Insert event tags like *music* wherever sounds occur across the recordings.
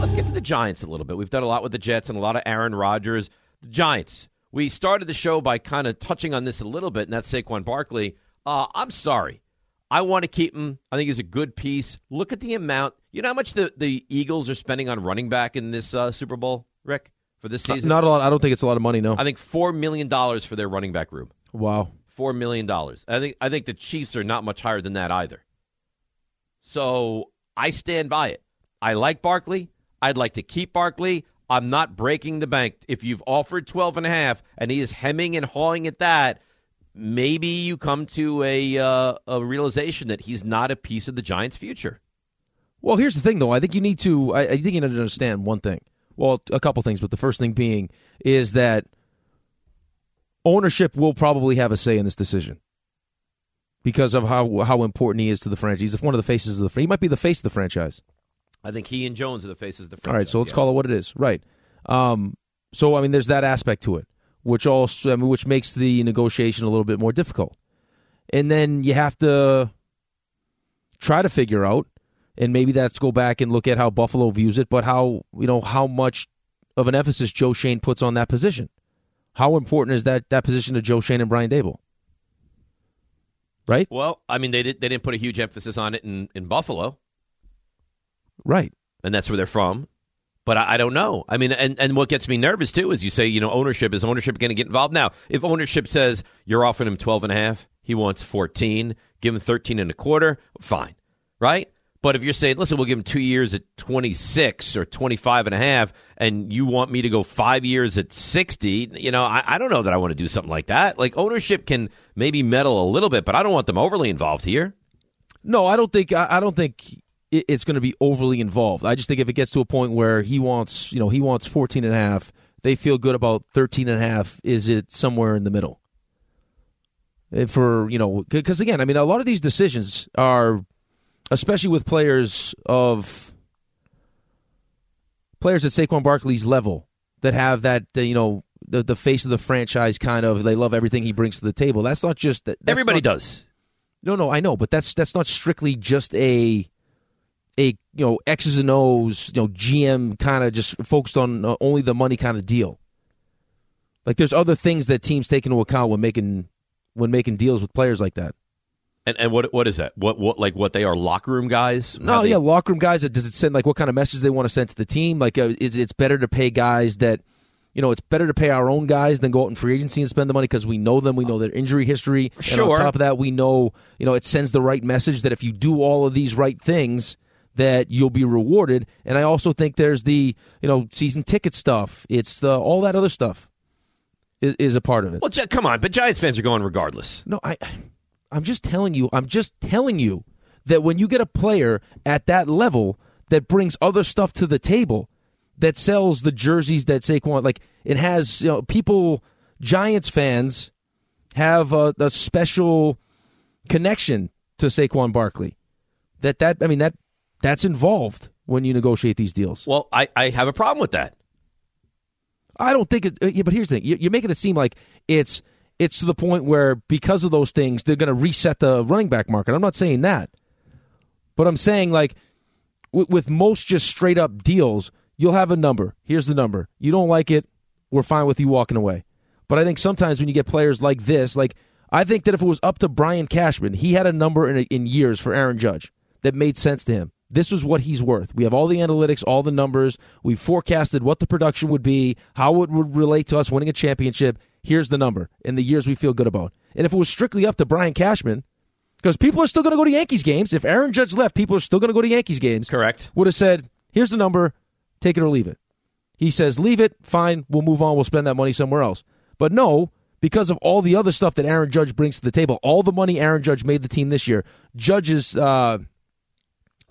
Let's get to the Giants a little bit. We've done a lot with the Jets and a lot of Aaron Rodgers. The Giants. We started the show by kind of touching on this a little bit, and that's Saquon Barkley. Uh, I'm sorry. I want to keep him. I think he's a good piece. Look at the amount. You know how much the, the Eagles are spending on running back in this uh, Super Bowl, Rick, for this season? Not a lot. I don't think it's a lot of money. No. I think $4 million for their running back room. Wow. $4 million. I think, I think the Chiefs are not much higher than that either. So I stand by it. I like Barkley. I'd like to keep Barkley. I'm not breaking the bank. If you've offered 12 and a half and he is hemming and hawing at that, maybe you come to a uh, a realization that he's not a piece of the Giants' future. Well, here's the thing, though. I think you need to. I, I think you need to understand one thing. Well, a couple things, but the first thing being is that ownership will probably have a say in this decision because of how how important he is to the franchise. He's one of the faces of the. He might be the face of the franchise. I think he and Jones are the faces of the franchise. All right, so let's yes. call it what it is. Right. Um, so I mean, there's that aspect to it, which also I mean, which makes the negotiation a little bit more difficult. And then you have to try to figure out, and maybe that's go back and look at how Buffalo views it, but how you know how much of an emphasis Joe Schoen puts on that position. How important is that that position to Joe Schoen and Brian Daboll? Right. Well, I mean, they did, they didn't put a huge emphasis on it in, in Buffalo, Right. and that's where they're from. But I, I don't know. I mean, and, and what gets me nervous too is you say, you know, ownership is ownership going to get involved now. If ownership says you're offering him 12 and a half, he wants 14, give him 13 and a quarter, fine, right? But if you're saying, listen, we'll give him two years at 26 or 25 and a half, and you want me to go five years at 60, you know, I, I don't know that I want to do something like that. Like ownership can maybe meddle a little bit, but I don't want them overly involved here. No, I don't think. I I don't think it- it's going to be overly involved. I just think if it gets to a point where he wants, you know, he wants 14 and a half, they feel good about 13 and a half. Is it somewhere in the middle? And for you know, because again, I mean, a lot of these decisions are, especially with players of players at Saquon Barkley's level that have that, you know, the the face of the franchise kind of. They love everything he brings to the table. That's not just that. Everybody not- does. no, no, I know, but that's that's not strictly just a a you know X's and O's, you know GM kind of just focused on uh, only the money kind of deal. Like there's other things that teams take into account when making when making deals with players like that. And and what what is that? What what like what they are locker room guys? No, they- yeah, locker room guys. Does it send like what kind of message they want to send to the team? Like, uh, is it's better to pay guys that, you know, it's better to pay our own guys than go out in free agency and spend the money because we know them, we know their injury history. And Sure. on top of that, we know, you know, it sends the right message that if you do all of these right things, that you'll be rewarded. And I also think there's the, you know, season ticket stuff. It's the all that other stuff is, is a part of it. Well, come on, but Giants fans are going regardless. No, I I'm just telling you, I'm just telling you that when you get a player at that level that brings other stuff to the table, that sells the jerseys that Saquon like it has, you know, people Giants fans have a, a special connection to Saquon Barkley. That that I mean that that's involved when you negotiate these deals. Well, I, I have a problem with that. I don't think it. uh, Yeah, but here's the thing: You- you're making it seem like it's it's to the point where because of those things they're going to reset the running back market. I'm not saying that, but I'm saying like with, with most just straight up deals, you'll have a number. Here's the number. You don't like it, we're fine with you walking away. But I think sometimes when you get players like this, like I think that if it was up to Brian Cashman, he had a number in in years for Aaron Judge that made sense to him. This is what he's worth. We have all the analytics, all the numbers. We forecasted what the production would be, how it would relate to us winning a championship. Here's the number in the years we feel good about. And if it was strictly up to Brian Cashman, Because people are still going to go to Yankees games. If Aaron Judge left, people are still going to go to Yankees games. Correct. Would have said, here's the number, take it or leave it. He says, leave it, fine, we'll move on, we'll spend that money somewhere else. But no, because of all the other stuff that Aaron Judge brings to the table, all the money Aaron Judge made the team this year, Judge's, uh,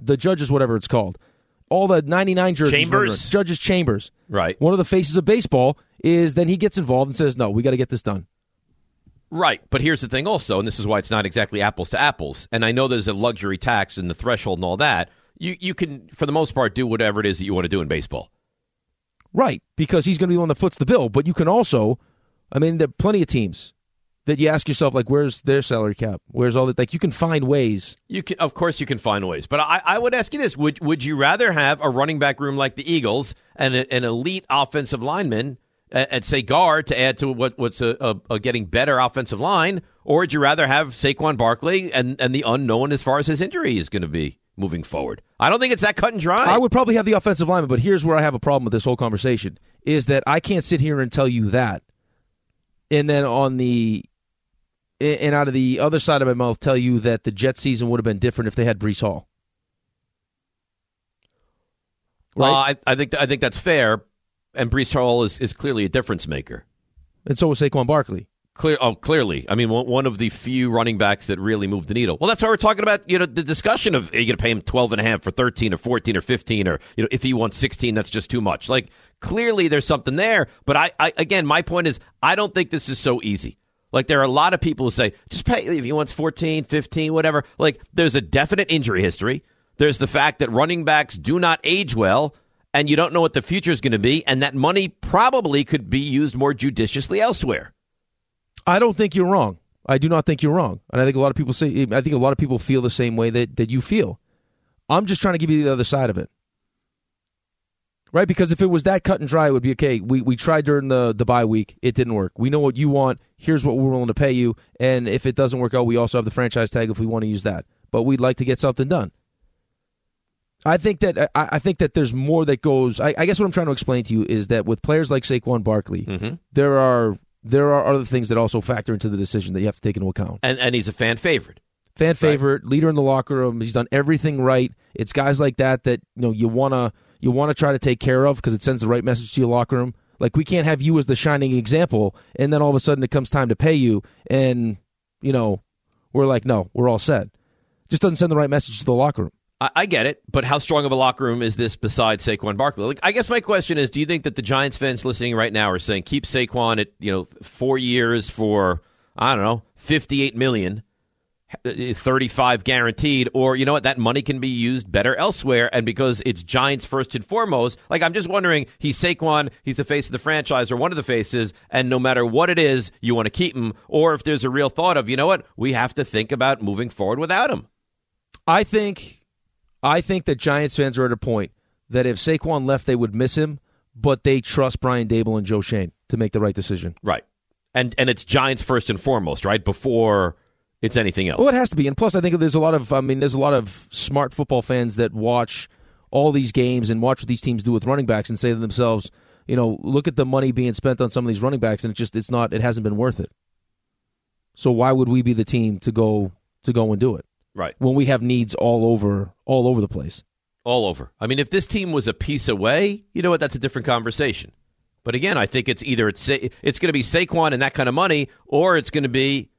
the Judge's, whatever it's called, all the 99 jerseys. Chambers? Judge's Chambers. Right. One of the faces of baseball is then he gets involved and says, no, we got to get this done. Right. But here's the thing also, and this is why it's not exactly apples to apples. And I know there's a luxury tax and the threshold and all that. You you can for the most part do whatever it is that you want to do in baseball. Right, because he's going to be the one that foots the bill. But you can also, I mean, there are plenty of teams that you ask yourself, like, where's their salary cap? Where's all that? Like, you can find ways. You can, of course, you can find ways. But I, I would ask you this: Would would you rather have a running back room like the Eagles and a, an elite offensive lineman at, at say guard to add to what what's a, a, a getting better offensive line, or would you rather have Saquon Barkley and and the unknown as far as his injury is going to be moving forward? I don't think it's that cut and dry. I would probably have the offensive lineman, but here's where I have a problem with this whole conversation: is that I can't sit here and tell you that, and then on the and out of the other side of my mouth tell you that the Jet season would have been different if they had Breece Hall. Well, I, I think I think that's fair, and Breece Hall is, is clearly a difference maker. And so was Saquon Barkley. Clear, oh, clearly. I mean, one one of the few running backs that really moved the needle. Well, that's why we're talking about. You know, the discussion of are you going to pay him twelve and a half for thirteen or fourteen or fifteen, or you know, if he wants sixteen, that's just too much. Like clearly, there's something there. But I, I again, my point is, I don't think this is so easy. Like there are a lot of people who say, just pay if he wants 14, 15, whatever. Like there's a definite injury history. There's the fact that running backs do not age well, and you don't know what the future is going to be, and that money probably could be used more judiciously elsewhere. I don't think you're wrong. I do not think you're wrong, and I think a lot of people say. I think a lot of people feel the same way that that you feel. I'm just trying to give you the other side of it, right? Because if it was that cut and dry, it would be okay. We we tried during the the bye week, it didn't work. We know what you want. Here's what we're willing to pay you, and if it doesn't work out, we also have the franchise tag if we want to use that. But we'd like to get something done. I think that I, I think that there's more that goes. I, I, guess what I'm trying to explain to you is that with players like Saquon Barkley, mm-hmm. there are there are other things that also factor into the decision that you have to take into account. And and he's a fan favorite. Fan favorite, right. leader in the locker room. He's done everything right. It's guys like that that you know you wanna you wanna try to take care of because it sends the right message to your locker room. Like we can't have you as the shining example, and then all of a sudden it comes time to pay you, and you know we're like, no, we're all set. Just doesn't send the right message to the locker room. I, I get it, but how strong of a locker room is this besides Saquon Barkley? Like, I guess my question is: Do you think that the Giants fans listening right now are saying keep Saquon at you know four years for I don't know fifty eight million? Uh, 35 guaranteed or you know what that money can be used better elsewhere and because it's Giants first and foremost like I'm just wondering he's Saquon he's the face of the franchise or one of the faces and no matter what it is you want to keep him or if there's a real thought of you know what we have to think about moving forward without him. I think I think that Giants fans are at a point that if Saquon left they would miss him but they trust Brian Daboll and Joe Schoen to make the right decision. Right. And and it's Giants first and foremost right? Before it's anything else. Well, it has to be, and plus, I think there's a lot of, I mean, there's a lot of smart football fans that watch all these games and watch what these teams do with running backs and say to themselves, you know, look at the money being spent on some of these running backs, and it just, it's not, it hasn't been worth it. So why would we be the team to go to go and do it? Right when we have needs all over, all over the place. All over. I mean, if this team was a piece away, you know what? That's a different conversation. But again, I think it's either it's it's going to be Saquon and that kind of money, or it's going to be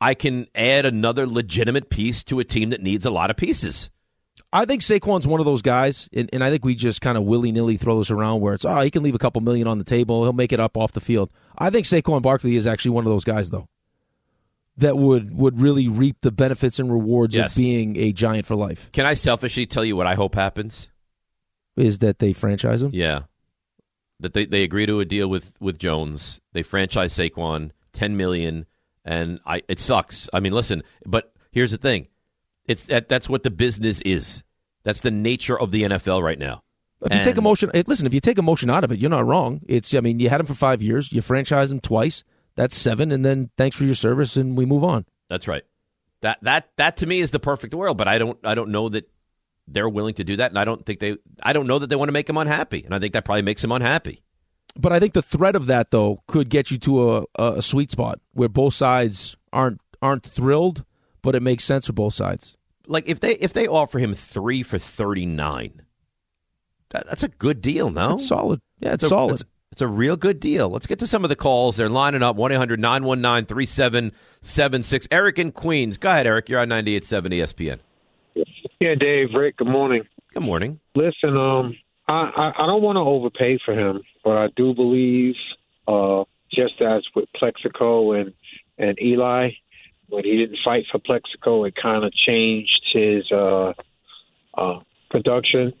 I can add another legitimate piece to a team that needs a lot of pieces. I think Saquon's one of those guys, and, and I think we just kind of willy nilly throw this around where it's, oh, he can leave a couple million on the table. He'll make it up off the field. I think Saquon Barkley is actually one of those guys, though, that would, would really reap the benefits and rewards Yes. of being a giant for life. Can I selfishly tell you what I hope happens? Is that they franchise him? Yeah. That they, they agree to a deal with, with Jones. They franchise Saquon, ten million, and I it sucks. I mean, listen, but here's the thing. It's that that's what the business is. That's the nature of the NFL right now. If you take And- emotion, eh, listen. If you take emotion out of it, you're not wrong. It's, I mean, you had him for five years. You franchise him twice. That's seven, and then thanks for your service, and we move on. That's right. That that that to me is the perfect world, but I don't I don't know that they're willing to do that, and I don't think they I don't know that they want to make him unhappy, and I think that probably makes him unhappy. But I think the threat of that though could get you to a, a, a sweet spot where both sides aren't aren't thrilled, but it makes sense for both sides. Like if they if they offer him three for thirty nine, that, that's a good deal. No, It's solid. Yeah, it's, It's a- solid. It's, it's a real good deal. Let's get to some of the calls. They're lining up 1 800 919 3776. Eric in Queens. Go ahead, Eric. You're on 98.7 ESPN. Yeah, Dave, Rick, good morning. Good morning. Listen, um, I, I, I don't want to overpay for him, but I do believe, uh, just as with Plaxico and, and Eli, when he didn't fight for Plaxico, it kind of changed his uh, uh, production.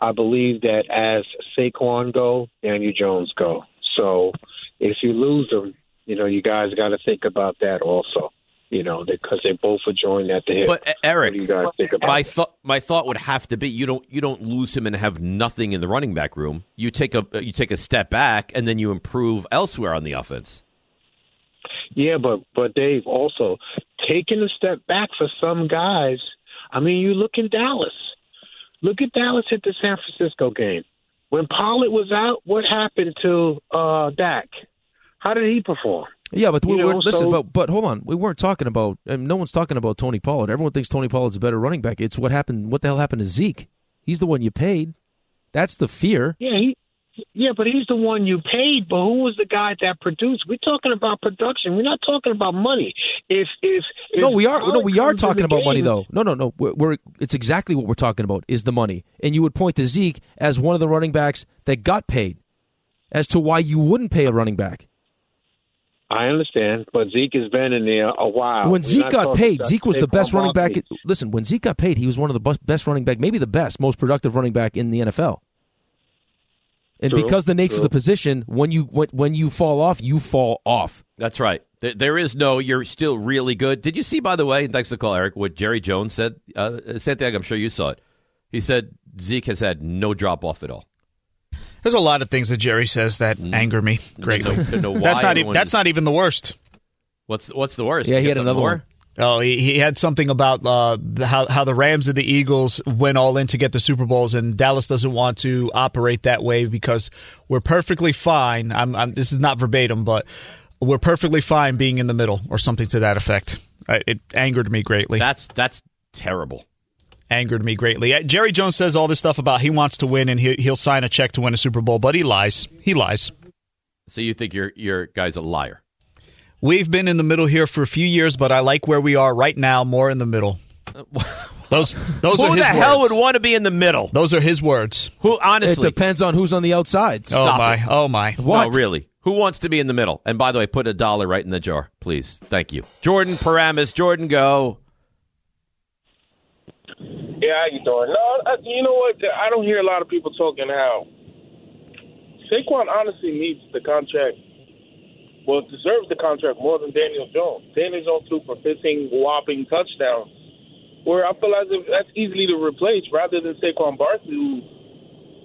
I believe that as Saquon go, Daniel Jones go. So if you lose them, you know, you guys got to think about that also. You know, because they both are joined at the hip. But Eric, what do you guys think about my thought my thought would have to be you don't you don't lose him and have nothing in the running back room. You take a you take a step back and then you improve elsewhere on the offense. Yeah, but but Dave also taking a step back for some guys. I mean, you look in Dallas. Look at Dallas at the San Francisco game. When Pollard was out, what happened to uh Dak? How did he perform? Yeah, but we were know, listen, so- but but hold on, we weren't talking about. And no one's talking about Tony Pollard. Everyone thinks Tony Pollard's a better running back. It's what happened. What the hell happened to Zeke? He's the one you paid. That's the fear. Yeah, he yeah, but he's the one you paid. But who was the guy that produced? We're talking about production. We're not talking about money. If if, if No, we are no, we are talking about money though. No, no, no. We're, we're it's exactly what we're talking about is the money. And you would point to Zeke as one of the running backs that got paid. As to why you wouldn't pay a running back. I understand, but Zeke has been in there a while. when We're Zeke got paid, Zeke was the Saquon best running back. Barkley. Listen, when Zeke got paid, he was one of the best, best running back, maybe the best, most productive running back in the NFL. And True, because the nature of the position, when you when, when you fall off, you fall off. That's right. There, there is no. You're still really good. Did you see, by the way? Thanks for the call, Eric. What Jerry Jones said. Uh, Santiago, I'm sure you saw it. He said Zeke has had no drop off at all. There's a lot of things that Jerry says that anger me greatly. Don't know- know that's not. e- that's not even the worst. What's what's the worst? Yeah, You he had another more? one. Oh, he, he had something about uh, the, how how the Rams and the Eagles went all in to get the Super Bowls, and Dallas doesn't want to operate that way because we're perfectly fine. I'm, I'm this is not verbatim, but we're perfectly fine being in the middle, or something to that effect. Uh, It angered me greatly. That's that's terrible. Angered me greatly. Uh, Jerry Jones says all this stuff about he wants to win and he, he'll sign a check to win a Super Bowl, but he lies. He lies. So you think your your guy's a liar? We've been in the middle here for a few years, but I like where we are right now, more in the middle. *laughs* Those those Who are the his hell words. would want to be in the middle? Those are his words. Who It honestly? depends on who's on the outside. Oh my! it. Oh my! What? No, really. Who wants to be in the middle? And by the way, put a dollar right in the jar, please. Thank you. Jordan Paramus. Jordan, go. Yeah, how you doing? No, I, you know what? I don't hear a lot of people talking how Saquon honestly needs the contract. Well, deserves the contract more than Daniel Jones. Daniel Jones threw for 15 whopping touchdowns, where I feel as if that's easily to replace rather than Saquon Barkley, who's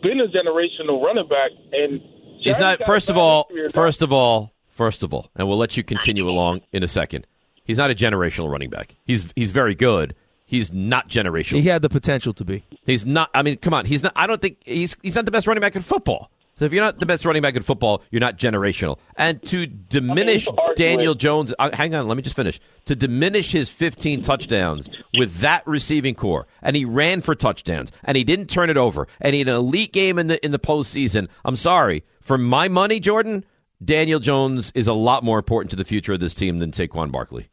been a generational running back. And He's not. First of all, history or not. first of all, first of all, and we'll let you continue along in a second. He's not a generational running back. He's he's very good. He's not generational. He had the potential to be. He's not. I mean, come on. He's not. I don't think he's he's not the best running back in football. So if you're not the best running back in football, you're not generational. And to diminish you can Daniel. Jones, uh, hang on, let me just finish. To diminish his 15 touchdowns with that receiving core, and he ran for touchdowns, and he didn't turn it over, and he had an elite game in the in the postseason. I'm sorry for my money, Jordan. Daniel Jones is a lot more important to the future of this team than Saquon Barkley.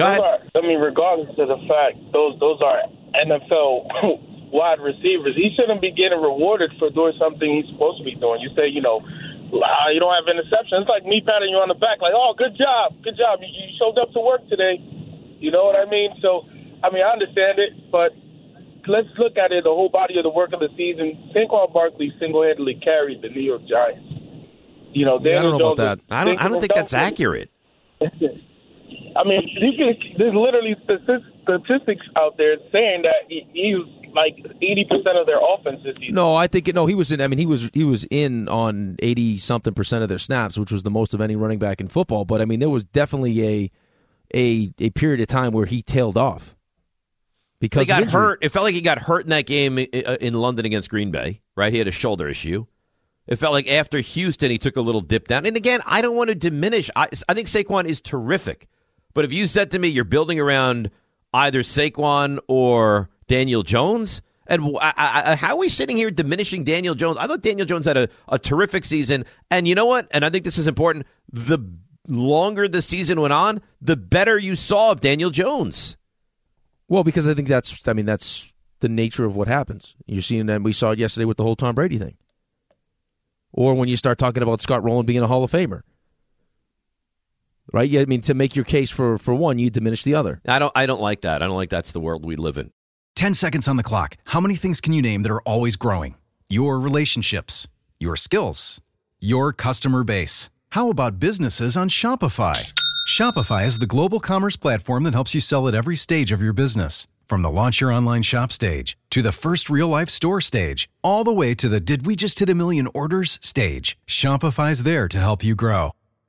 Go Those ahead. are, I mean, regardless of the fact, those those are NFL *laughs* wide receivers. He shouldn't be getting rewarded for doing something he's supposed to be doing. You say, you know, "Ah, you don't have interceptions. It's like me patting you on the back, like, oh, good job, good job. You, you showed up to work today. You know what I mean? So, I mean, I understand it, but let's look at it, the whole body of the work of the season. Saquon Barkley single-handedly carried the New York Giants. You know, Yeah, I don't know about that. I don't. I don't think that's accurate. *laughs* I mean, you can, there's literally statistics out there saying that he, he was like 80% of their offense this season. No, I think no. He was in. I mean, he was he was in on eighty something percent of their snaps, which was the most of any running back in football. But I mean, there was definitely a a a period of time where he tailed off because he got hurt. It felt like he got hurt in that game i- i- in London against Green Bay. Right, he had a shoulder issue. It felt like after Houston, he took a little dip down. And again, I don't want to diminish. I, I think Saquon is terrific. But if you said to me you're building around either Saquon or Daniel Jones, and I, I, how are we sitting here diminishing Daniel Jones? I thought Daniel Jones had a, a terrific season. And you know what? And I think this is important. The longer the season went on, the better you saw of Daniel Jones. Well, because I think that's, I mean, that's the nature of what happens. You're seeing that we saw it yesterday with the whole Tom Brady thing. Or when you start talking about Scott Rolen being a Hall of Famer. Right? Yeah, I mean, to make your case for, for one, you diminish the other. I don't I don't like that. I don't like that's the world we live in. 10 seconds on the clock. How many things can you name that are always growing? Your relationships, your skills, your customer base. How about businesses on Shopify? Shopify is the global commerce platform that helps you sell at every stage of your business. From the launch your online shop stage to the first real life store stage, all the way to the did we just hit a million orders stage. Shopify's there to help you grow.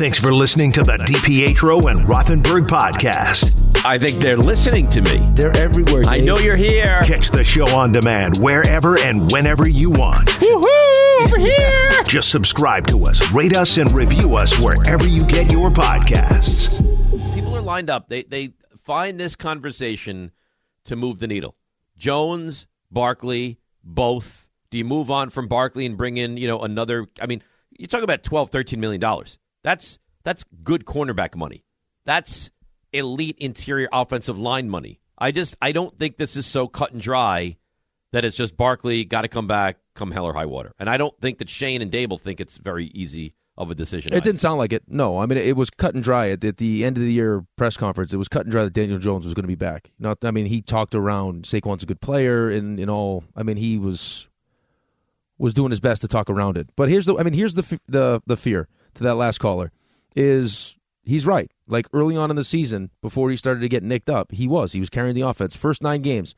Thanks for listening to the DiPietro and Rothenberg podcast. I think they're listening to me. They're everywhere. I know you're here. Catch the show on demand wherever and whenever you want. Woohoo! Over here. Just subscribe to us, rate us, and review us wherever you get your podcasts. People are lined up. They they find this conversation to move the needle. Jones, Barkley, both. Do you move on from Barkley and bring in, you know, another I mean, you talk about 12, 13 million dollars. That's that's good cornerback money. That's elite interior offensive line money. I just I don't think this is so cut and dry that it's just Barkley got to come back, come hell or high water. And I don't think that Schoen and Daboll think it's very easy of a decision. It didn't sound like it. No, I mean it was cut and dry at, at the end of the year press conference. It was cut and dry that Daniel Jones was going to be back. Not, I mean he talked around Saquon's a good player and and all. I mean he was was doing his best to talk around it. But here's the I mean here's the the the fear to that last caller is he's right. Like early on in the season before he started to get nicked up, he was he was carrying the offense. First 9 games,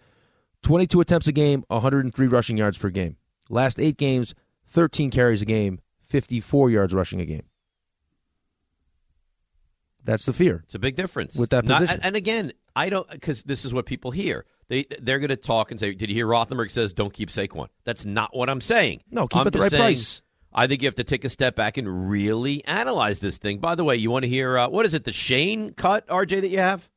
22 attempts a game, 103 rushing yards per game. Last 8 games, 13 carries a game, 54 yards rushing a game. That's the fear. It's a big difference With that Not- position. and again, I don't because this is what people hear. They they're going to talk and say, "Did you hear Rothenberg says don't keep Saquon?" That's not what I'm saying. No, keep I'm it the right saying, price. I think you have to take a step back and really analyze this thing. By the way, you want to hear uh, what is it? The Schoen cut, RJ, that you have?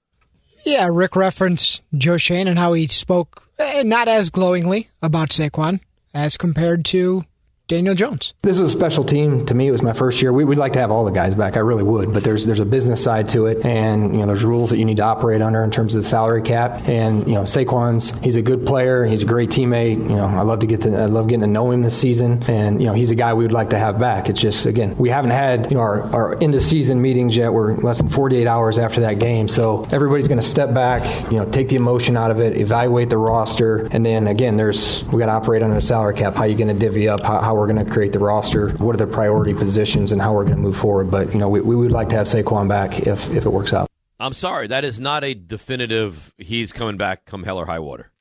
Yeah, Rick referenced Joe Schoen and how he spoke eh, not as glowingly about Saquon as compared to Daniel Jones. This is a special team. To me, it was my first year. We, would like to have all the guys back. I really would, but there's there's a business side to it, and you know there's rules that you need to operate under in terms of the salary cap. And you know Saquon's he's a good player. He's a great teammate. You know I love to get to I love getting to know him this season, and you know he's a guy we would like to have back. It's just again we haven't had you know our our end of season meetings yet. We're less than 48 hours after that game, so everybody's going to step back, you know, take the emotion out of it, evaluate the roster, and then again there's we got to operate under the salary cap. How you going to divvy up? How, how we're going to create the roster? What are the priority positions, and how we're going to move forward? But you know we, we would like to have Saquon back if if it works out. I'm sorry, that is not a definitive. He's coming back, come hell or high water.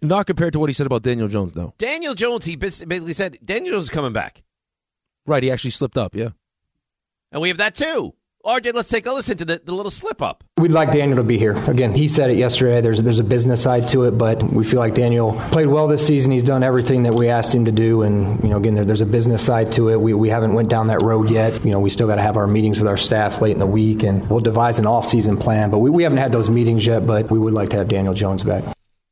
Not compared to what he said about Daniel Jones, though. Daniel Jones, he basically said Daniel Jones is coming back. Right, he actually slipped up. Yeah, And we have that too. RJ, let's take a listen to the, the little slip up. We'd like Daniel to be here. Again, he said it yesterday. There's there's a business side to it, but we feel like Daniel played well this season. He's done everything that we asked him to do, and you know, again, there, there's a business side to it. We, we haven't went down that road yet. You know, we still got to have our meetings with our staff late in the week, and we'll devise an off-season plan. But we, we haven't had those meetings yet. But we would like to have Daniel Jones back.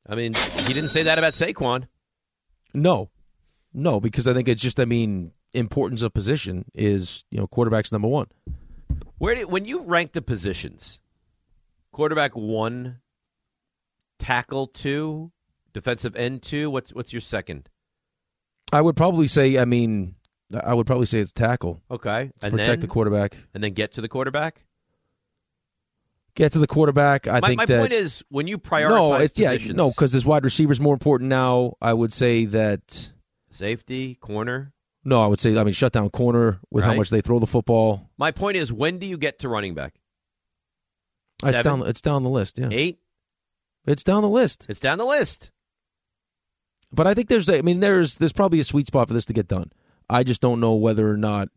I mean, he didn't say that about Saquon. No, no, because I think it's just. I mean, importance of position is you know quarterback's number one. Where do, when you rank the positions, quarterback one, tackle two, defensive end two. What's what's your second? I would probably say. I mean, I would probably say it's tackle. Okay, and protect then, the quarterback, and then get to the quarterback. Get to the quarterback. I my, think my that, point is when you prioritize no, it's yeah, no, because this wide receiver is more important now. I would say that safety, corner. No, I would say I mean shut down corner with Right. how much they throw the football. My point is when do you get to running back? It's down. It's down the list. Yeah, Eight. it's down the list. It's down the list. But I think there's. I mean, there's there's probably a sweet spot for this to get done. I just don't know whether or not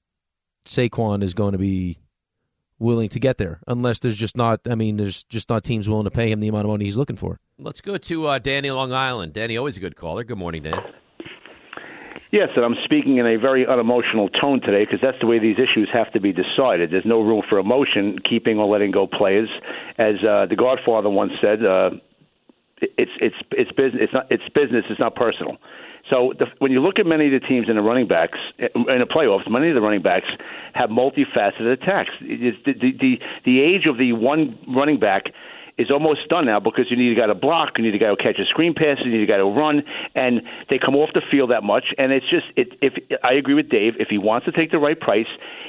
Saquon is going to be willing to get there, unless there's just not. I mean, there's just not teams willing to pay him the amount of money he's looking for. Let's go to uh, Danny Long Island. Danny, always a good caller. Good morning, Dan. Yes, and I'm speaking in a very unemotional tone today because that's the way these issues have to be decided. There's no room for emotion, keeping or letting go players. As uh, the Godfather once said, uh, it's it's it's business. It's not it's business. It's not personal. So the, when you look at many of the teams in the running backs in the playoffs, many of the running backs have multifaceted attacks. The, the the the age of the one running back is almost done now because you need a guy to block, you need a guy to catch a screen pass, you need a guy to run, and they come off the field that much. And it's just, it, if I agree with Dave, if he wants to take the right price,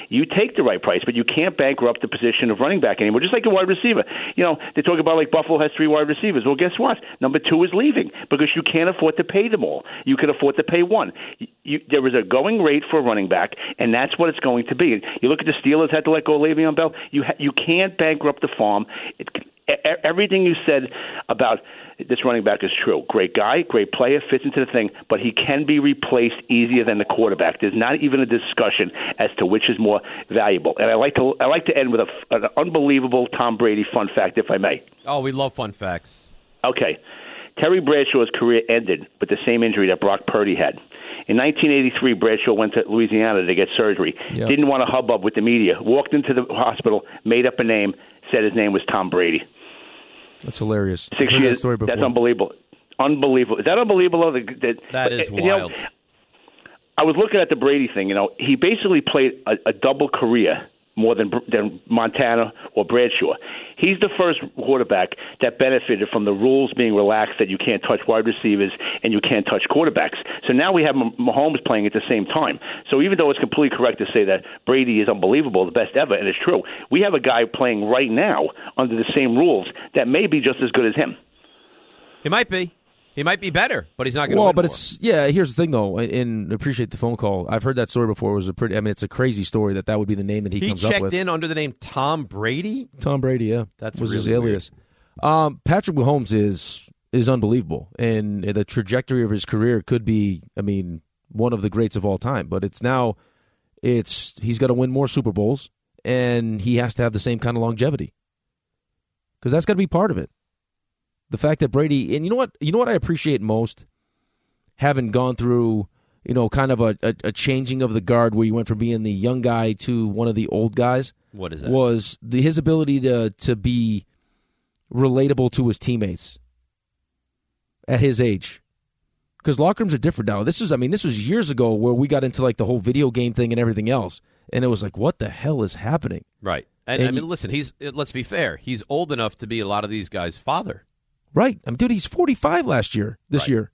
you take the right price, but you can't bankrupt the position of running back anymore. Just like a wide receiver, you know, they talk about like Buffalo has three wide receivers. Well, guess what? Number two is leaving because you can't afford to pay them all. You can afford to pay one. You, there is a going rate for a running back, and that's what it's going to be. You look at the Steelers had to let go of Le'Veon Bell. You ha- you can't bankrupt the farm. It, everything you said about this running back is true. Great guy, great player, fits into the thing, but he can be replaced easier than the quarterback. There's not even a discussion as to which is more valuable. And I like to I like to end with a, an unbelievable Tom Brady fun fact, if I may. Oh, we love fun facts. Okay. Terry Bradshaw's career ended with the same injury that Brock Purdy had. In 1983, Bradshaw went to Louisiana to get surgery. Yep. Didn't want to hubbub with the media. Walked into the hospital, made up a name, said his name was Tom Brady. That's hilarious. Six I've years. That story before. That's unbelievable. Unbelievable. Is that unbelievable? That, that, That is you know, wild. I was looking at the Brady thing. You know, he basically played a, a double career more than than Montana or Bradshaw. He's the first quarterback that benefited from the rules being relaxed that you can't touch wide receivers and you can't touch quarterbacks. So now we have Mah- Mahomes playing at the same time. So even though it's completely correct to say that Brady is unbelievable, the best ever, and it's true, we have a guy playing right now under the same rules that may be just as good as him. He might be. He might be better, but he's not going to Well, but more. it's yeah. Here's the thing, though, and, appreciate the phone call. I've heard that story before. It was a pretty. I mean, it's a crazy story that that would be the name that he, he comes up with. In under the name Tom Brady. Tom Brady, yeah, That's was his alias. Um, Patrick Mahomes is is unbelievable, and the trajectory of his career could be, I mean, one of the greats of all time. But it's now, it's he's got to win more Super Bowls, and he has to have the same kind of longevity, because that's got to be part of it. The fact that Brady, and you know what, you know what I appreciate most, having gone through, you know, kind of a, a, a changing of the guard where you went from being the young guy to one of the old guys What is that? was the, his ability to to be relatable to his teammates at his age. Because locker rooms are different now. This was, I mean, this was years ago where we got into like the whole video game thing and everything else, and it was like, what the hell is happening? Right. And, And I mean, you- listen, he's let's be fair. He's old enough to be a lot of these guys' father. Right. I mean, dude, he's forty five last year. This Right. year,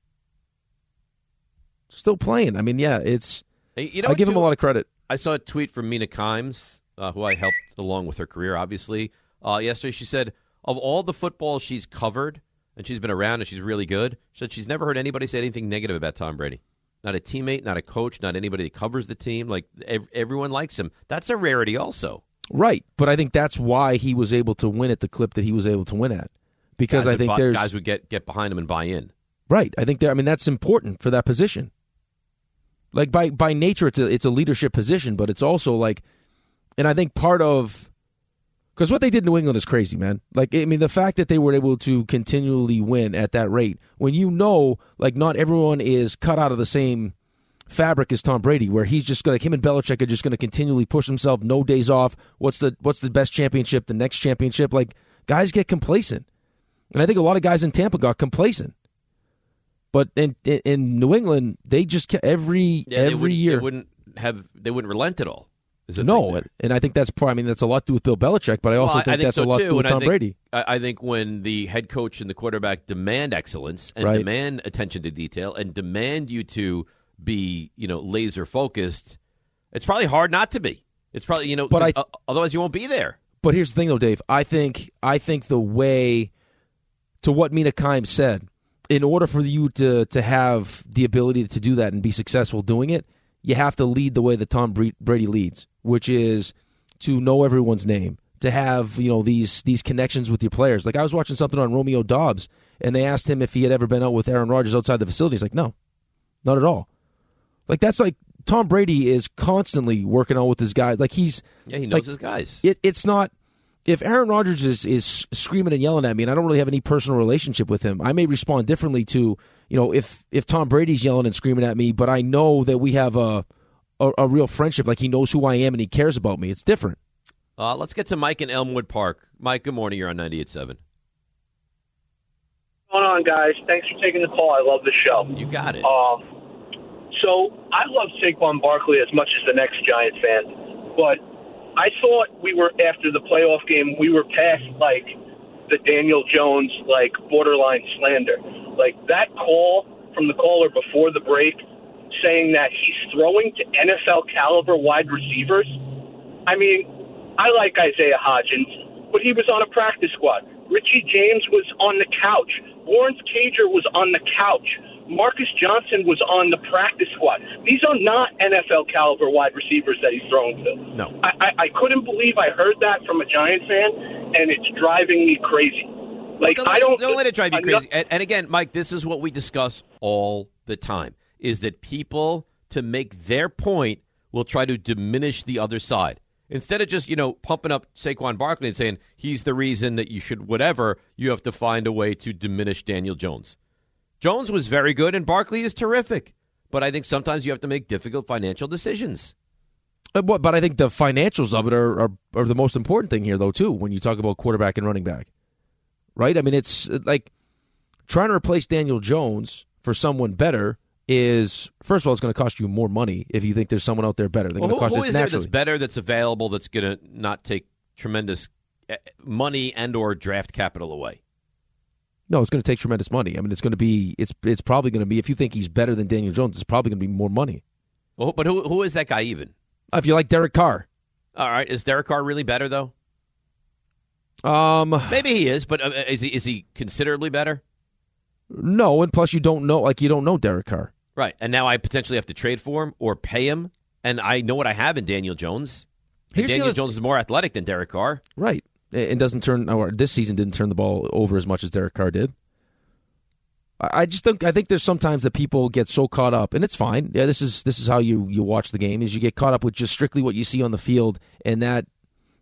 still playing. I mean, yeah, it's. You know, I give him a lot of credit. I saw a tweet from Mina Kimes, uh, who I helped along with her career, obviously. Uh, yesterday, she said, of all the football she's covered, and she's been around and she's really good, she said she's never heard anybody say anything negative about Tom Brady. Not a teammate, not a coach, not anybody that covers the team. Like, ev- everyone likes him. That's a rarity, also. Right, but I think that's why he was able to win at the clip that he was able to win at, because Guys I think buy- there's guys would get, get behind him and buy in. Right. I think there. I mean, that's important for that position. Like by by nature, it's a it's a leadership position, but it's also like and I think part of because what they did in New England is crazy, man. Like, I mean, the fact that they were able to continually win at that rate, when you know, like, not everyone is cut out of the same fabric as Tom Brady, where he's just like him and Belichick are just going to continually push himself, no days off. What's the what's the best championship? The next championship? Like, guys get complacent, and I think a lot of guys in Tampa got complacent. But in in, in New England, they just kept every Yeah, every year they wouldn't have they wouldn't relent at all. is no, and I think that's part. I mean, that's a lot to do with Bill Belichick, but I also Well, think, I think that's so a lot too, to do with and I Tom think- Brady. I, I think when the head coach and the quarterback demand excellence and Right. demand attention to detail and demand you to be, you know, laser focused, it's probably hard not to be. It's probably you know, but I- uh, otherwise you won't be there. But here's the thing, though, Dave. I think I think the way to what Mina Kimes said, in order for you to to have the ability to do that and be successful doing it, you have to lead the way that Tom Brady leads, which is to know everyone's name, to have you know these these connections with your players. Like I was watching something on Romeo Doubs, and they asked him if he had ever been out with Aaron Rodgers outside the facility. He's like, no, not at all. Like that's like Tom Brady is constantly working on with his guys. Like he's Yeah, he knows like, his guys. It, it's not if Aaron Rodgers is is screaming and yelling at me, and I don't really have any personal relationship with him. I may respond differently to you know if if Tom Brady's yelling and screaming at me, but I know that we have a a, a real friendship. Like he knows who I am and he cares about me. It's different. Uh, let's get to Mike in Elmwood Park. Mike, good morning. You're on 98.7. going on, guys? Thanks for taking the call. I love the show. You got it. Um, so I love Saquon Barkley as much as the next Giant fan, but I thought we were after the playoff game. We were past like the Daniel Jones like borderline slander, like that call from the caller before the break, saying that he's throwing to NFL caliber wide receivers. I mean, I like Isaiah Hodgins, but he was on a practice squad. Richie James was on the couch. Lawrence Cager was on the couch. Marcus Johnson was on the practice squad. These are not NFL caliber wide receivers that he's throwing to. No. I, I, I couldn't believe I heard that from a Giant fan, and it's driving me crazy. Like Don't I don't don't let it drive you crazy. And, and again, Mike, this is what we discuss all the time: is that people to make their point will try to diminish the other side instead of just you know pumping up Saquon Barkley and saying he's the reason that you should whatever. You have to find a way to diminish Daniel Jones. Jones was very good, and Barkley is terrific. But I think sometimes you have to make difficult financial decisions. Uh, But, but I think the financials of it are, are are the most important thing here, though, too. When you talk about quarterback and running back, right? I mean, it's uh, like trying to replace Daniel Jones for someone better is first of all, it's going to cost you more money if you think there's someone out there better. They're Well, going to cost who is there that's better, that's available, that's going to not take tremendous eh, money and or draft capital away? No, it's going to take tremendous money. I mean, it's going to be it's it's probably going to be if you think he's better than Daniel Jones, it's probably going to be more money. Well, but who who is that guy even? If you like Derek Carr, All right, is Derek Carr really better though? um, Maybe he is, but uh, is he is he considerably better? no, and plus you don't know like you don't know Derek Carr. Right, and now I potentially have to trade for him or pay him, and I know what I have in Daniel Jones. Daniel Jones is more athletic than Derek Carr. Right. And doesn't turn or this season didn't turn the ball over as much as Derek Carr did. I just think I think there's sometimes that people get so caught up, and it's fine. Yeah, this is this is how you you watch the game is you get caught up with just strictly what you see on the field, and that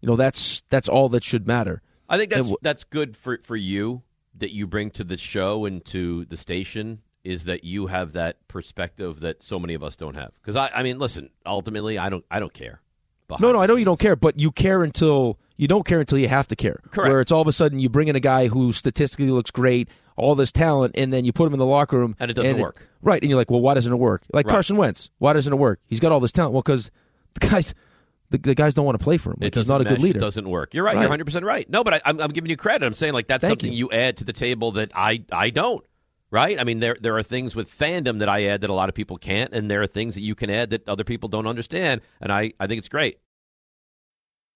you know that's that's all that should matter. I think that's w- that's good for for you that you bring to the show and to the station is that you have that perspective that so many of us don't have. Because I, I mean, listen, ultimately, I don't, I don't care. No, no, I know you don't care, but you care until you don't care until you have to care. Correct. Where it's all of a sudden you bring in a guy who statistically looks great, all this talent, and then you put him in the locker room And it doesn't work. right, and you're like, well, why doesn't it work? Like Right. Carson Wentz, why doesn't it work? He's got all this talent. Well, because the guys, the, the guys don't want to play for him. Like he's not a good leader. It doesn't work. You're right. You're 100 percent right. No, but I, I'm, I'm giving you credit. I'm saying like that's Thank something you. you. add to the table that I I don't. Right. I mean, there there are things with fandom that I add that a lot of people can't, and there are things that you can add that other people don't understand. And I I think it's great.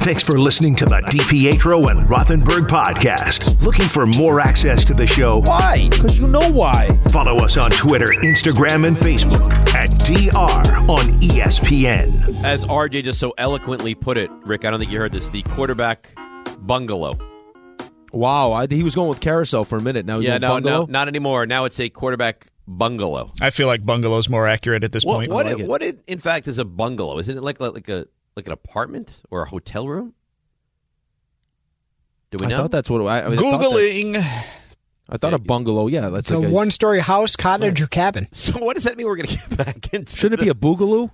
Thanks for listening to the DiPietro and Rothenberg podcast. Looking for more access to the show? Why? Because you know why. Follow us on Twitter, Instagram, and Facebook at DR on ESPN. As RJ just so eloquently put it, Rick, I don't think you heard this. The quarterback bungalow. Wow, I, he was going with carousel for a minute. Now yeah, no, bungalow. no, not anymore. Now it's a quarterback bungalow. I feel like bungalow's more accurate at this What, point. what, i- what in, in fact is a bungalow? Isn't it like like a like an apartment or a hotel room? Do we I know? thought that's what I, I mean, I thought that- Googling. I thought a bungalow. Yeah, that's It's a like one story house, cottage, or cabin. So what does that mean? We're going to get back into? Shouldn't it be a boogaloo?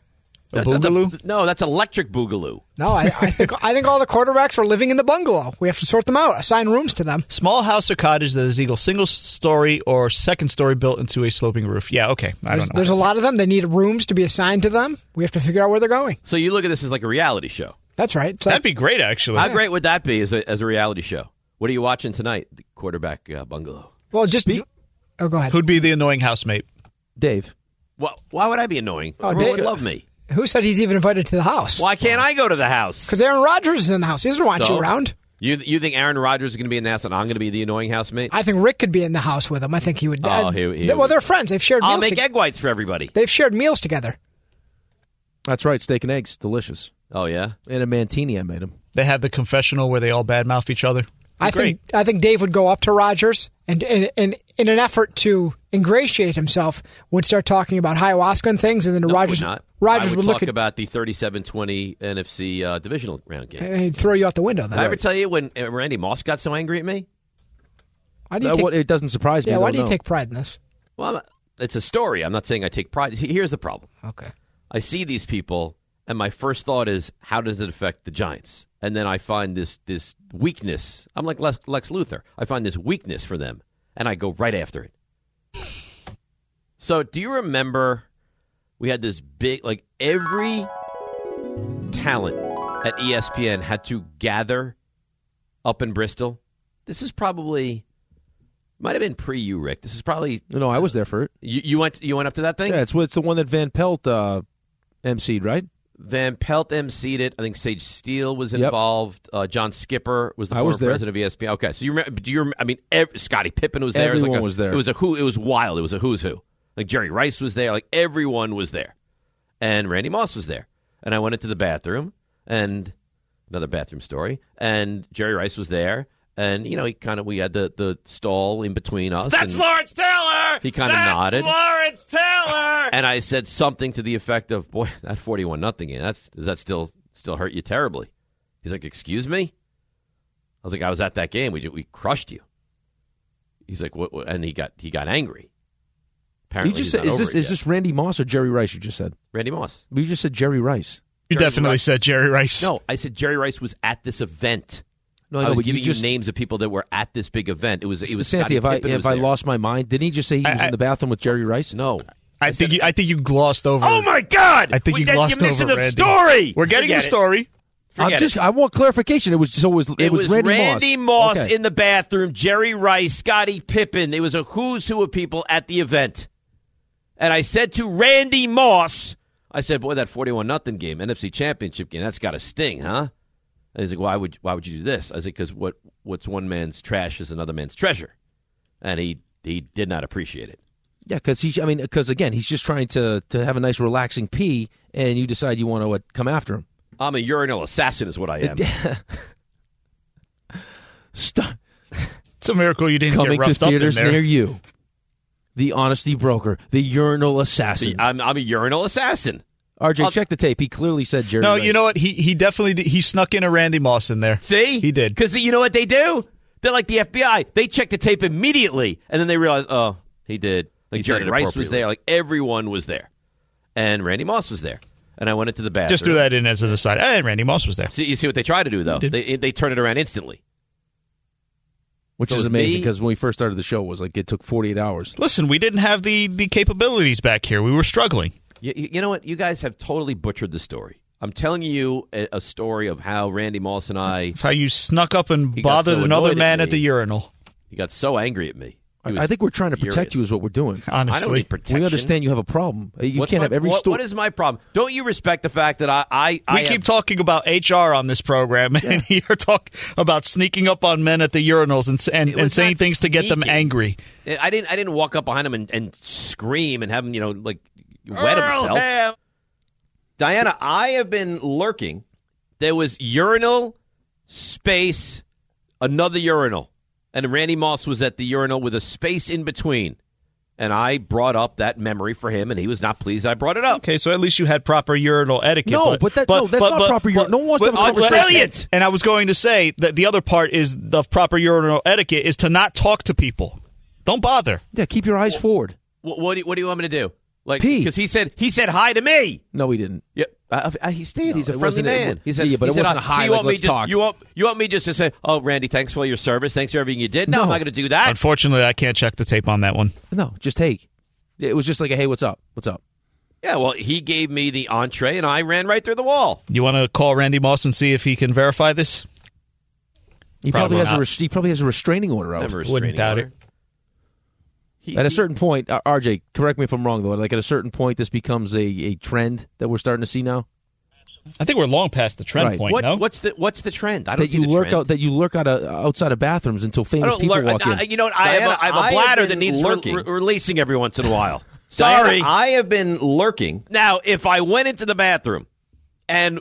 A That- that- boogaloo? no, that's electric boogaloo. No, I, I think I think all the quarterbacks are living in the bungalow. We have to sort them out, assign rooms to them. Small house or cottage that is either single story or second story built into a sloping roof. Yeah, okay. I There's, don't know. there's a lot of them. They need rooms to be assigned to them. We have to figure out where they're going. So you look at this as like a reality show. That's right. So That'd be great, actually. How great would that be as a, as a reality show? What are you watching tonight? The quarterback uh, bungalow. well, just oh, go ahead. Who'd be the annoying housemate? Dave. Well, why would I be annoying? Oh, Everyone Dave- would love me. Who said he's even invited to the house? Why can't I go to the house? Because Aaron Rodgers is in the house. He doesn't want So? you around. You you think Aaron Rodgers is going to be in the house and I'm going to be the annoying housemate? I think Rick could be in the house with him. I think he would. Oh, uh, he- he well, would. they're friends. They've shared. I'll meals make to- egg whites for everybody. They've shared meals together. That's right. Steak and eggs, delicious. Oh yeah, and a mantini. I made him. They have the confessional where they all badmouth each other. I think I think Dave would go up to Rodgers and, and, and in an effort to ingratiate himself would start talking about ayahuasca and things, and then No, Rodgers would not. Rodgers I would, would, look talk at about the 37-20 NFC uh, divisional round game. and he'd throw you out the window. Did Then. I ever tell you when uh, Randy Moss got so angry at me? Why do you Uh, take, what- it doesn't surprise me. yeah, why don't you know. take pride in this? Well, it's a story. I'm not saying I take pride. Here's the problem. Okay. I see these people, and my first thought is, how does it affect the Giants? And then I find this this weakness. I'm like Lex, Lex Luthor. I find this weakness for them, and I go right after it. So, do you remember we had this big, like every talent at ESPN had to gather up in Bristol? This is probably might have been pre you, Rick. This is probably No, I was there for it. you, you went you went up to that thing. Yeah, it's it's the one that Van Pelt uh, emceed, right? Van Pelt emceed it. I think Sage Steele was Yep. involved. Uh, John Skipper was the I former was president of ESPN. Okay, so you remember? Do you? Rem- I mean, Scottie Pippen was there. It Everyone like a- was there. It was a who. It was wild. It was a who's who. Like Jerry Rice was there. Like everyone was there, and Randy Moss was there. And I went into the bathroom, and another bathroom story. And Jerry Rice was there, and you know, he kind of we had the the stall in between us. That's Lawrence Taylor. He kind of That's nodded. Lawrence Taylor. *laughs* And I said something to the effect of, "Boy, that forty-one nothing game. That's does that still still hurt you terribly?" He's like, "Excuse me." I was like, "I was at that game. We we crushed you." He's like, "What?" what?" And he got he got angry. Apparently, you just said, is this it is yet. this Randy Moss or Jerry Rice? You just said Randy Moss? You just said Jerry Rice. You Jerry definitely Rice. said Jerry Rice. No, I said Jerry Rice was at this event. No, I I know, was but you giving you, just- names of people that were at this big event. It was it was Santi. Scottie Have I Pippen have was I lost my mind? Didn't he just say he was I- in the bathroom with Jerry Rice? No. I think you, I think you glossed over. Oh my God! I think We- you that- glossed you're over the Randy. story. We're getting Forget the it. story. I'm just it. I want clarification. It was so it was it, It was, Randy, Randy Moss, Moss, Okay. in the bathroom, Jerry Rice, Scottie Pippen. It was a who's who of people at the event. And I said to Randy Moss, I said, "Boy, that forty-one nothing game, NFC Championship game, that's got to sting, huh?" And he's like, "Why would why would you do this?" I said, "Because what what's one man's trash is another man's treasure," and he he did not appreciate it. Yeah, because he. I mean, because again, he's just trying to to have a nice relaxing pee, and you decide you want to what, come after him. I'm a urinal assassin, is what I am. *laughs* Stop. It's a miracle you didn't Coming get to roughed up in theaters there. near you. The honesty broker, the urinal assassin. I'm, I'm a urinal assassin. RJ, check the tape. He clearly said Jerry. No, Rice. you know what? He he definitely did. he snuck in a Randy Moss in there. See, he did. Because you know what they do? They're like the FBI. They check the tape immediately, and then they realize, oh, he did. Like He Jerry Rice was there. Like everyone was there, and Randy Moss was there. And I went into the bathroom. Just do that in as an aside. Hey, Randy Moss was there. See, you see what they try to do though? They they turn it around instantly. Which So is amazing because when we first started the show, it was like it took 48 hours. Listen, we didn't have the the capabilities back here. We were struggling. You, you you know what? You guys have totally butchered the story. I'm telling you a, a story of how Randy Moss and I. How you snuck up and bothered so another annoyed at man at, the urinal. He got so angry at me. He was I think we're trying to protect furious. you, is what we're doing. I don't need we understand you have a problem. You What's can't my- have every what- story. What is my problem? Don't you respect the fact that I I, I We have- keep talking about HR on this program, and *laughs* you're talking about sneaking up on men at the urinals and and, and saying not things to get them angry. I didn't. I didn't walk up behind him and, and scream and have him, you know, like wet Earl himself. Ham. Diana, I have been lurking. There was urinal, space, another urinal, and Randy Moss was at the urinal with a space in between. And I brought up that memory for him, and he was not pleased. I brought it up. Okay, so at least you had proper urinal etiquette. No, but that- no, that's not proper ur- no one wants to have a but- conversation. Brilliant. And I was going to say that the other part is the proper urinal etiquette is to not talk to people. Don't bother. Yeah, keep your eyes forward. What, what, do, you- what do you want me to do? Like, Pee. because he said he said hi to me. No, he didn't. Yeah, uh, uh, he stayed. He's a friendly man. wa- he said, yeah, but he it said, wasn't a hi, so you like, want me let's just, talk. You want you want me just to say, "Oh, Randy, thanks for all your service. Thanks for everything you did." No, I'm not going to do that. *laughs* Unfortunately, I can't check the tape on that one. No, just hey. It was just like a hey, what's up? What's up? Yeah, well, he gave me the entree, and I ran right through the wall. You want to call Randy Moss and see if he can verify this? He probably, Probably has a not. res- he probably has a restraining order out. Never a Wouldn't doubt order. it. At a certain point, uh, RJ, correct me if I'm wrong though. Like at a certain point, this becomes a, a trend that we're starting to see now. I think we're long past the trend Right. point. What, no, What's the what's the trend? I don't That see you the lurk trend. out that you lurk out of, outside of bathrooms until I famous don't people lurk. walk in. I, you know what? I have Diana, a, I have a I bladder been that needs re- re- releasing every once in a while. *laughs* Sorry. Diana, I have been lurking. Now, if I went into the bathroom and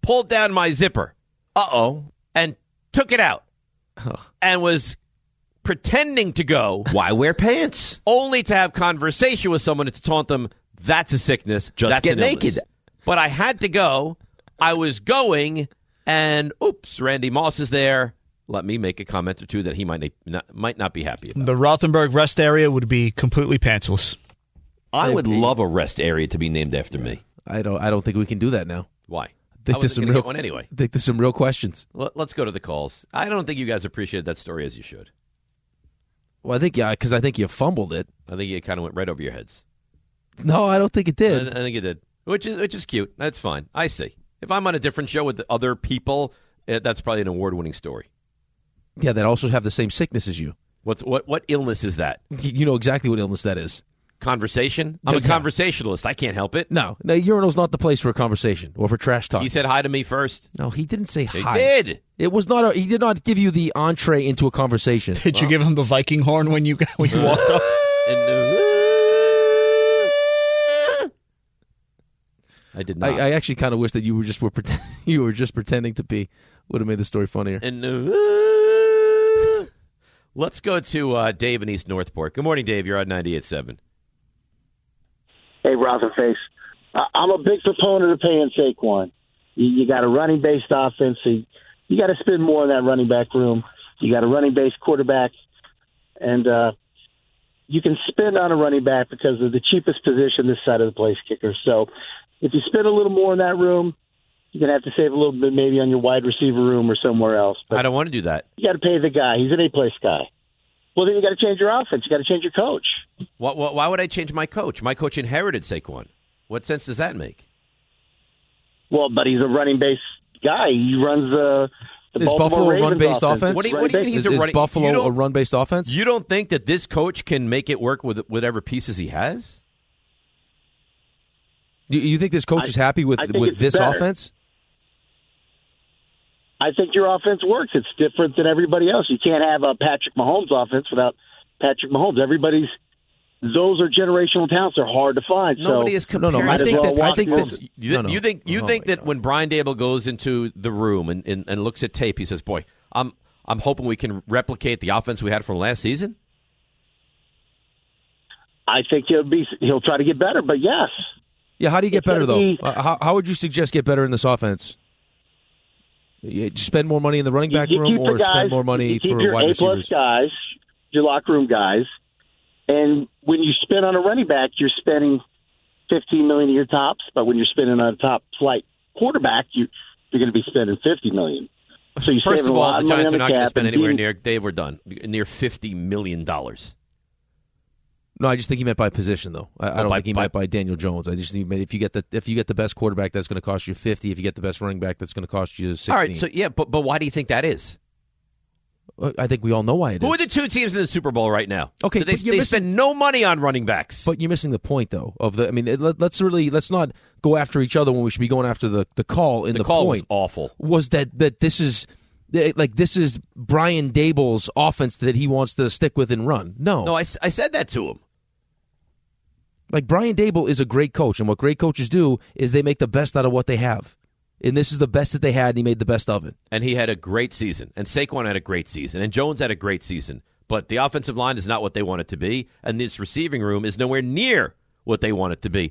pulled down my zipper, uh oh, and took it out, *laughs* and was pretending to go, why wear pants? Only to have conversation with someone to taunt them. That's a sickness. Just That's get naked. But I had to go. I was going, and oops, Randy Moss is there. Let me make a comment or two that he might not, might not be happy about. the Rothenberg rest area would be completely pantsless. I would love a rest area to be named after me. I don't. I don't think we can do that now. Why? I think I there's wasn't some gonna real one anyway. I think there's some real questions. Let, us go to the calls. I don't think you guys appreciated that story as you should. Well, I think yeah, because I think you fumbled it. I think it kind of went right over your heads. No, I don't think it did. I think it did, which is which is cute. That's fine. I see. If I'm on a different show with other people, eh, that's probably an award-winning story. Yeah, that also have the same sickness as you. What's what? What illness is that? You know exactly what illness that is. Conversation. I'm a Yeah. conversationalist. I can't help it. No, no, urinal's not the place for a conversation or for trash talk. He said hi to me first. no, he didn't say He hi. did. It was not. A, he did not give you the entree into a conversation. Did you give him the Viking horn when you *laughs* when you walked up? And, uh, I did not. I, I actually kind of wish that you were just were pretend, *laughs* you were just pretending to be. Would have made the story funnier. And uh, let's go to uh, Dave in East Northport. Good morning, Dave. You're on 98.7. Hey, Rotherface. I- I'm a big proponent of paying Saquon. You, you got a running based offense, so you, you got to spend more in that running back room. You got a running based quarterback, and uh, you can spend on a running back because of the cheapest position this side of the place kicker. So if you spend a little more in that room, you're going to have to save a little bit maybe on your wide receiver room or somewhere else. But I don't want to do that. you got to pay the guy. He's an A place guy. Well, then you got to change your offense. You got to change your coach. Why, why, why would I change my coach? My coach inherited Saquon. What sense does that make? Well, but he's a running base guy. He runs the. the Is Baltimore Buffalo a run-based offense? What do you, Running what do you base. mean he's is, a is? Buffalo a run-based offense? you don't think that this coach can make it work with whatever pieces he has? You, you think this coach I- is happy with with this better. offense? I think your offense works. It's different than everybody else. You can't have a Patrick Mahomes offense without Patrick Mahomes. Everybody's those are generational talents. They're hard to find. Nobody so is comparing. no, I might as think well that- I think Mahomes. that- You, No, no. you think you Oh, think my that when Brian Daboll goes into the room and, and, and looks at tape, he says, "Boy, I'm I'm hoping we can replicate the offense we had from last season." I think he'll be he'll try to get better. But yes, Yeah, how do you get It's better though? be- Uh, how, how would you suggest get better in this offense? You spend more money in the running back you room, or guys, spend more money you keep for your wide A plus receivers? guys, your locker room guys, and when you spend on a running back, you're spending fifteen million a your tops. But when you're spending on a top flight quarterback, you you're going to be spending fifty million. So you First of all, the Giants are not going to spend anywhere being- near. Dave, we're done. Near fifty million dollars. No, I just think he meant by position though. I, I Oh, don't by- think he by- meant by Daniel Jones. I just think he meant if you get the if you get the best quarterback, that's going to cost you fifty. If you get the best running back, that's going to cost you sixteen. All right, so yeah, but but why do you think that is? Uh, I think we all know why it is. Who are the two teams in the Super Bowl right now? Okay, So they, they missing- spend no money on running backs. But you're missing the point, though. Of the, I mean, let, us really let's not go after each other when we should be going after the the call. In The the, call was awful. Was that that this is like this is Brian Daboll's offense that he wants to stick with and run? No, No, I, I said that to him. Like Brian Daboll is a great coach, and what great coaches do is they make the best out of what they have. And this is the best that they had, and he made the best of it. And he had a great season. And Saquon had a great season. And Jones had a great season. But the offensive line is not what they want it to be. And this receiving room is nowhere near what they want it to be.